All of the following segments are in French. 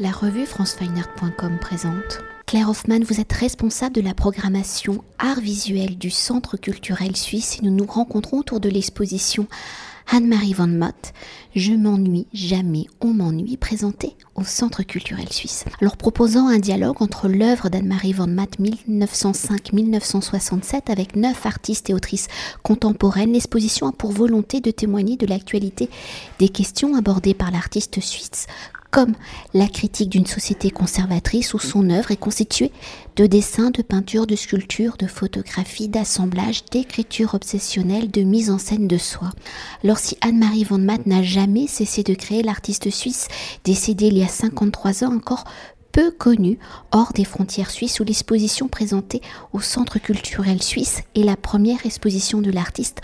La revue francefineart.com présente. Claire Hoffman, vous êtes responsable de la programmation art visuel du Centre culturel suisse et nous nous rencontrons autour de l'exposition Anne-Marie Van Mott, Je m'ennuie jamais, on m'ennuie, présentée au Centre culturel suisse. Alors proposant un dialogue entre l'œuvre d'Anne-Marie Van Mott 1905-1967 avec neuf artistes et autrices contemporaines, l'exposition a pour volonté de témoigner de l'actualité des questions abordées par l'artiste suisse comme la critique d'une société conservatrice où son œuvre est constituée de dessins, de peintures, de sculptures, de photographies, d'assemblages, d'écriture obsessionnelle, de mise en scène de soi. Alors si Anne-Marie Van Matt n'a jamais cessé de créer, l'artiste suisse, décédée il y a 53 ans encore, peu connu hors des frontières suisses où l'exposition présentée au Centre culturel suisse est la première exposition de l'artiste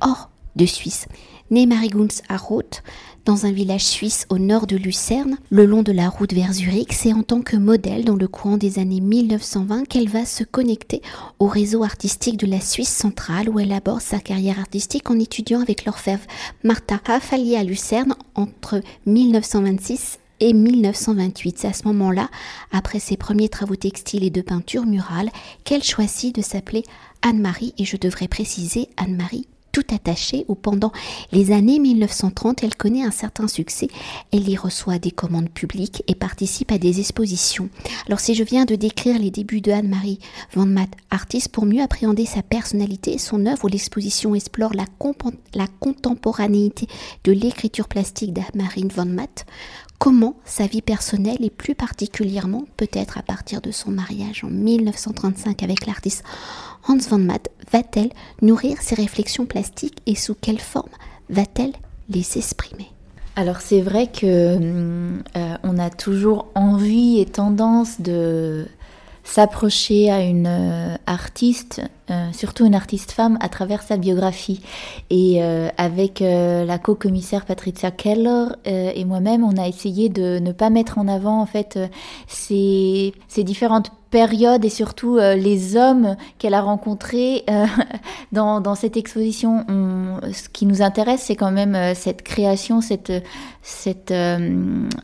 hors de Suisse. Née Marie Gunz à Roth, dans un village suisse au nord de Lucerne, le long de la route vers Zurich. C'est en tant que modèle dans le courant des années 1920 qu'elle va se connecter au réseau artistique de la Suisse centrale où elle aborde sa carrière artistique en étudiant avec l'orfèvre Martha Raffalier à Lucerne entre 1926 et 1928. C'est à ce moment-là, après ses premiers travaux textiles et de peinture murale, qu'elle choisit de s'appeler Anne-Marie, et je devrais préciser Anne-Marie tout attachée où pendant les années 1930, elle connaît un certain succès. Elle y reçoit des commandes publiques et participe à des expositions. Alors si je viens de décrire les débuts de Anne-Marie Van Matt, artiste, pour mieux appréhender sa personnalité et son œuvre, l'exposition explore la, la contemporanéité de l'écriture plastique d'Anne-Marie Van Matt, comment sa vie personnelle et plus particulièrement peut-être à partir de son mariage en 1935 avec l'artiste Hans van Matt va-t-elle nourrir ses réflexions plastiques et sous quelle forme va-t-elle les exprimer? Alors c'est vrai que euh, on a toujours envie et tendance de s'approcher à une euh, artiste, euh, surtout une artiste femme, à travers sa biographie. Et avec la co-commissaire Patricia Keller et moi-même, on a essayé de ne pas mettre en avant en fait ces, ces différentes période et surtout euh, les hommes qu'elle a rencontrés euh, dans, dans, cette exposition. ce qui nous intéresse, c'est quand même euh, cette création, cette, cette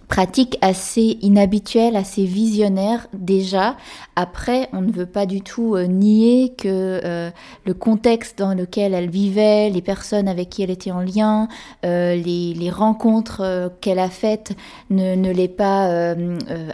pratique assez inhabituelle, assez visionnaire déjà. Après, on ne veut pas du tout nier que le contexte dans lequel elle vivait, les personnes avec qui elle était en lien, les, les, rencontres qu'elle a faites ne, ne l'est pas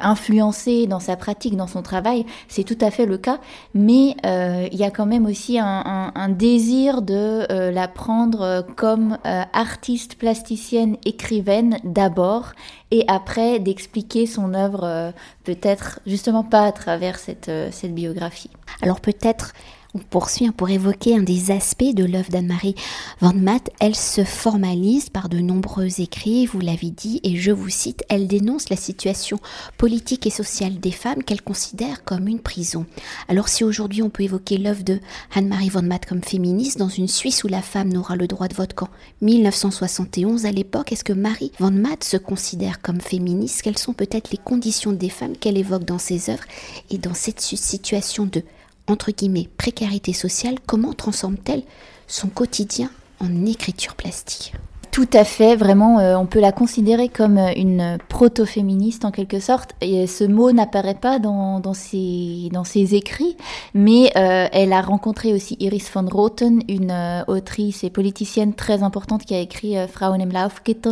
influencée dans sa pratique, dans son travail c'est tout à fait le cas, mais euh, il y a quand même aussi un, désir de euh, la prendre comme euh, artiste, plasticienne, écrivaine d'abord, et après d'expliquer son œuvre peut-être justement pas à travers cette, cette biographie. Alors peut-être on poursuit pour évoquer un des aspects de l'œuvre d'Anne-Marie Van Matt. Elle se formalise par de nombreux écrits, vous l'avez dit, et je vous cite, elle dénonce la situation politique et sociale des femmes qu'elle considère comme une prison. Alors si aujourd'hui on peut évoquer l'œuvre de Anne-Marie Van Matt comme féministe dans une Suisse où la femme n'aura le droit de vote qu'en 1971 à l'époque, est-ce que Marie Van Matt se considère comme féministe? Quelles sont peut-être les conditions des femmes qu'elle évoque dans ses œuvres et dans cette situation de entre guillemets, précarité sociale, comment transforme-t-elle son quotidien en écriture plastique? Tout à fait, vraiment, euh, on peut la considérer comme euh, une proto-féministe en quelque sorte. Et ce mot n'apparaît pas dans, dans, ses, dans ses écrits, mais euh, elle a rencontré aussi Iris von Roten, une autrice et politicienne très importante qui a écrit Frauen im Laufkette,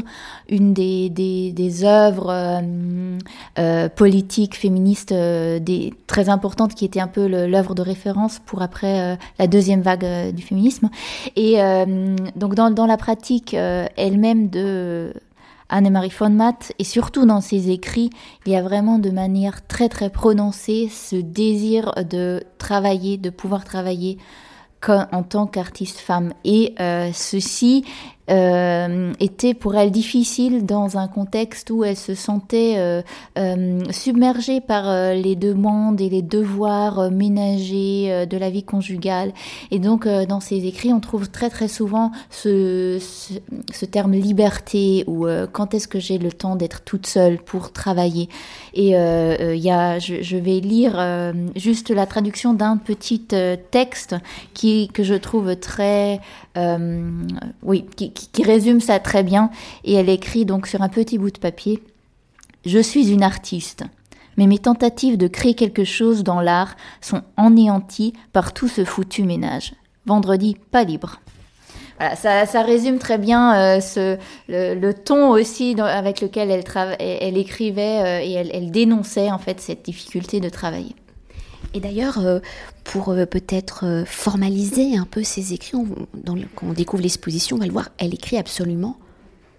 une des, des, des œuvres politiques féministes des, très importantes qui était un peu l'œuvre de référence pour après la deuxième vague du féminisme. Et donc dans, dans la pratique, elle-même de Anne-Marie von Matt, et surtout dans ses écrits, il y a vraiment de manière très très prononcée ce désir de travailler, de pouvoir travailler en tant qu'artiste femme. Et euh, ceci euh, était pour elle difficile dans un contexte où elle se sentait euh, euh submergée par les demandes et les devoirs ménagers de la vie conjugale. Et donc dans ses écrits, on trouve très très souvent ce, ce, terme liberté ou quand est-ce que j'ai le temps d'être toute seule pour travailler? Et il y a, je, vais lire juste la traduction d'un petit texte qui que je trouve très oui qui, qui, résume ça très bien. Et elle écrit donc sur un petit bout de papier Je suis une artiste, mais mes tentatives de créer quelque chose dans l'art sont anéanties par tout ce foutu ménage. Vendredi, pas libre. Voilà, ça, résume très bien euh, ce, le, ton aussi avec lequel elle, elle écrivait euh, et elle, dénonçait en fait cette difficulté de travailler. Et d'ailleurs, euh, pour peut-être formaliser un peu ses écrits, quand on découvre l'exposition, on va le voir, elle écrit absolument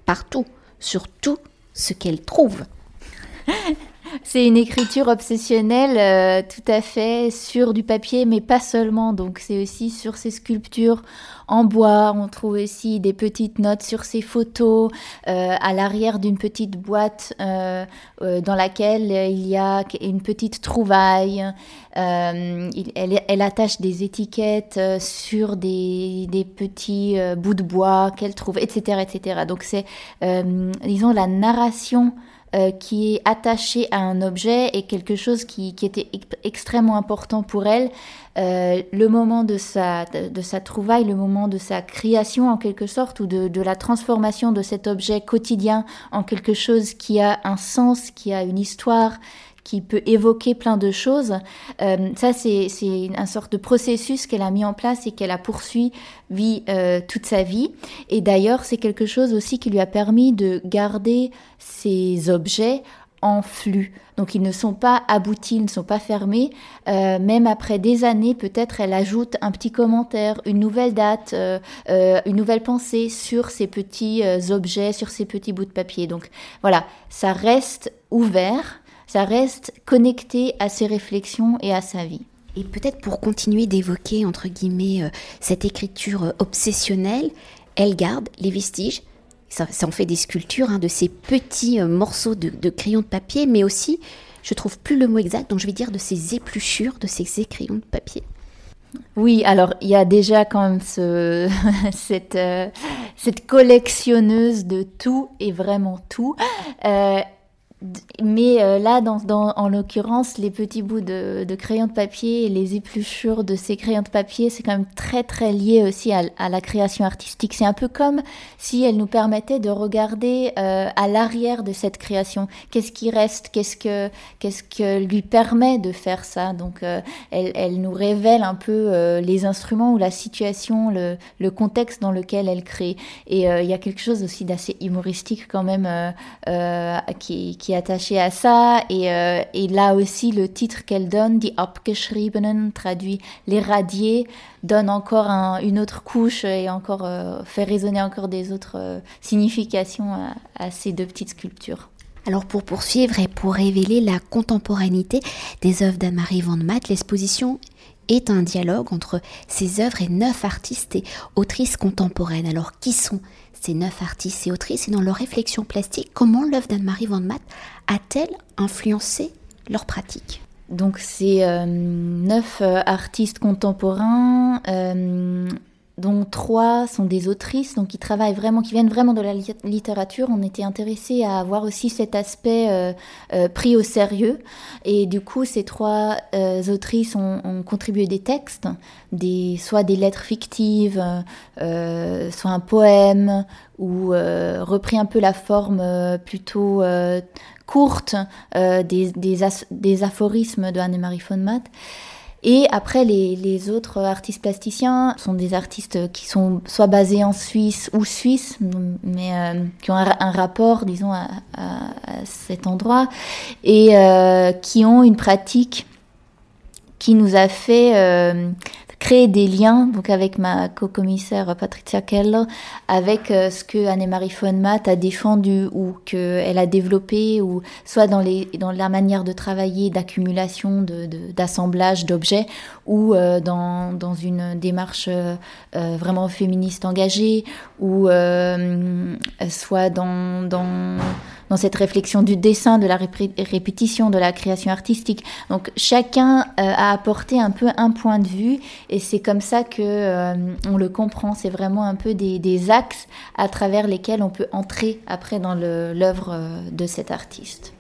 partout, sur tout ce qu'elle trouve. C'est une écriture obsessionnelle, euh, tout à fait, sur du papier, mais pas seulement. Donc c'est aussi sur ces sculptures en bois. On trouve aussi des petites notes sur ces photos, euh, à l'arrière d'une petite boîte euh, dans laquelle il y a une petite trouvaille. elle, attache des étiquettes sur des, des petits bouts de bois qu'elle trouve, etc., etc. Donc c'est, disons, la narration euh, qui est attaché à un objet et quelque chose qui, était extrêmement important pour elle. Euh, le moment de sa, de, sa trouvaille, le moment de sa création en quelque sorte, ou de, de, la transformation de cet objet quotidien en quelque chose qui a un sens, qui a une histoire, qui peut évoquer plein de choses. Euh, ça, c'est une sorte de processus qu'elle a mis en place et qu'elle a poursuivi euh, toute sa vie. Et d'ailleurs, c'est quelque chose aussi qui lui a permis de garder ces objets en flux. Donc ils ne sont pas aboutis, ils ne sont pas fermés. Euh, même après des années, peut-être elle ajoute un petit commentaire, une nouvelle date, une nouvelle pensée sur ces petits objets, sur ces petits bouts de papier. Donc voilà, ça reste ouvert ça reste connecté à ses réflexions et à sa vie. Et peut-être pour continuer d'évoquer, entre guillemets, euh, cette écriture euh, obsessionnelle, elle garde les vestiges, ça, en fait des sculptures, hein, de ces petits euh, morceaux de, de crayons de papier, mais aussi, je trouve plus le mot exact, donc je vais dire de ces épluchures, de ces écrions de papier. Oui, alors il y a déjà quand même ce, cette, cette collectionneuse de tout et vraiment tout. Mais euh, là, dans, en l'occurrence, les petits bouts de, de crayon de papier et les épluchures de ces crayons de papier, c'est quand même très très lié aussi à, la création artistique. C'est un peu comme si elle nous permettait de regarder euh, à l'arrière de cette création. Qu'est-ce qui reste? Qu'est-ce que qu'est-ce que lui permet de faire ça? Donc, euh, elle, elle, nous révèle un peu les instruments ou la situation, le, le, contexte dans lequel elle crée. Et il y a quelque chose aussi d'assez humoristique quand même qui, qui qui attaché à ça. Et, euh, et là aussi, le titre qu'elle donne, Die Abgeschriebenen, traduit les radiés, donne encore une autre couche et encore euh, fait résonner encore des autres euh, significations à, ces deux petites sculptures. Alors pour poursuivre et pour révéler la contemporanéité des œuvres d'Anne-Marie Van Matt, l'exposition est un dialogue entre ces œuvres et neuf artistes et autrices contemporaines. Alors qui sont ces neuf artistes et autrices et dans leur réflexion plastique, comment l'œuvre d'Anne-Marie Van Matt a-t-elle influencé leur pratique? Donc c'est euh, neuf euh, artistes contemporains euh, dont trois sont des autrices, donc qui travaillent vraiment, qui viennent vraiment de la littérature. On était intéressé à avoir aussi cet aspect euh, euh, pris au sérieux. Et du coup, ces trois euh, autrices ont, ont, contribué des textes, des, soit des lettres fictives, soit un poème, ou repris un peu la forme plutôt courte des, des, des, aphorismes de Anne-Marie von. Et après, les, autres artistes plasticiens sont des artistes qui sont soit basés en Suisse ou Suisse, mais euh, qui ont un, rapport, disons, à, cet endroit, et euh, qui ont une pratique qui nous a fait euh, créer des liens donc avec ma co-commissaire Patricia Keller, avec euh, ce que Anne-Marie Matt a défendu ou qu'elle a développé, ou soit dans, la manière de travailler, d'accumulation, d'assemblage d'objets, ou euh, dans, une démarche euh, vraiment féministe engagée, ou soit dans dans cette réflexion du dessin, de la répétition, de la création artistique. Donc chacun euh, a apporté un peu un point de vue et c'est comme ça que euh, on le comprend. C'est vraiment un peu des, des, axes à travers lesquels on peut entrer après dans l'œuvre euh, de cet artiste.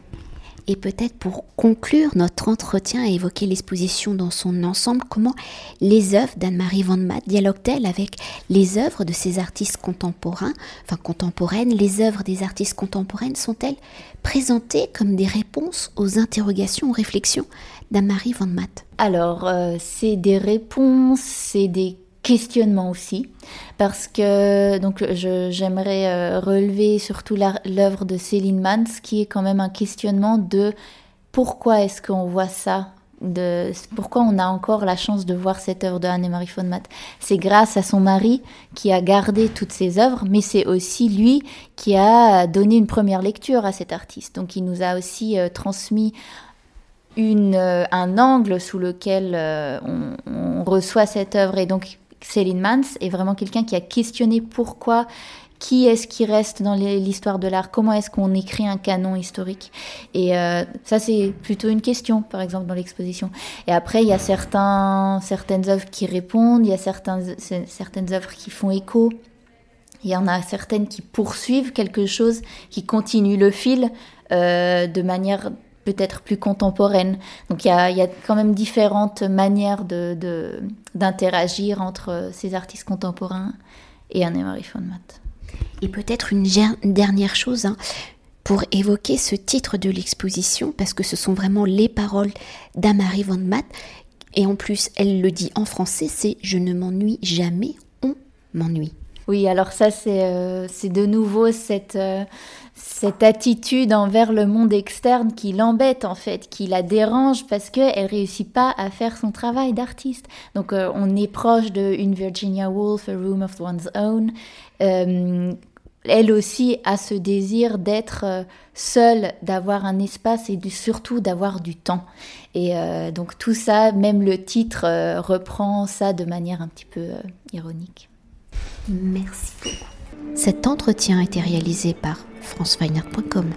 Et peut-être pour conclure notre entretien et évoquer l'exposition dans son ensemble, comment les œuvres d'Anne-Marie Van Maat dialoguent-elles avec les œuvres de ces artistes contemporains, enfin contemporaines Les œuvres des artistes contemporaines sont-elles présentées comme des réponses aux interrogations, aux réflexions d'Anne-Marie Van Maat Alors, euh, c'est des réponses, c'est des questionnements aussi, parce que donc j'aimerais euh, relever surtout l'œuvre de Céline Mans, qui est quand même un questionnement de pourquoi est-ce qu'on voit ça de pourquoi on a encore la chance de voir cette œuvre de Anne-Marie von. C'est grâce à son mari qui a gardé toutes ses œuvres, mais c'est aussi lui qui a donné une première lecture à cet artiste. Donc il nous a aussi euh, transmis une, euh, un angle sous lequel on, on, reçoit cette œuvre et donc Céline Mans est vraiment quelqu'un qui a questionné pourquoi qui est-ce qui reste dans l'histoire de l'art Comment est-ce qu'on écrit un canon historique Et euh, ça, c'est plutôt une question, par exemple, dans l'exposition. Et après, il y a certains, certaines œuvres qui répondent, il y a certaines œuvres qui font écho. Il y en a certaines qui poursuivent quelque chose, qui continuent le fil euh, de manière peut-être plus contemporaine. Donc il y a, quand même différentes manières d'interagir de, entre ces artistes contemporains et Anne-Marie von Matt. Et peut-être une, dernière chose, hein, pour évoquer ce titre de l'exposition, parce que ce sont vraiment les paroles d'Anne-Marie von Matt, et en plus elle le dit en français, c'est « Je ne m'ennuie jamais, on m'ennuie ». Oui, alors ça, c'est euh, de nouveau cette, euh, cette attitude envers le monde externe qui l'embête en fait, qui la dérange parce qu'elle réussit pas à faire son travail d'artiste. Donc euh, on est proche de une Virginia Woolf, A Room of One's Own. elle aussi a ce désir d'être seule, d'avoir un espace et surtout d'avoir du temps. Et donc tout ça, même le titre reprend ça de manière un petit peu ironique. Merci beaucoup. Cet entretien a été réalisé par franceweiner.com.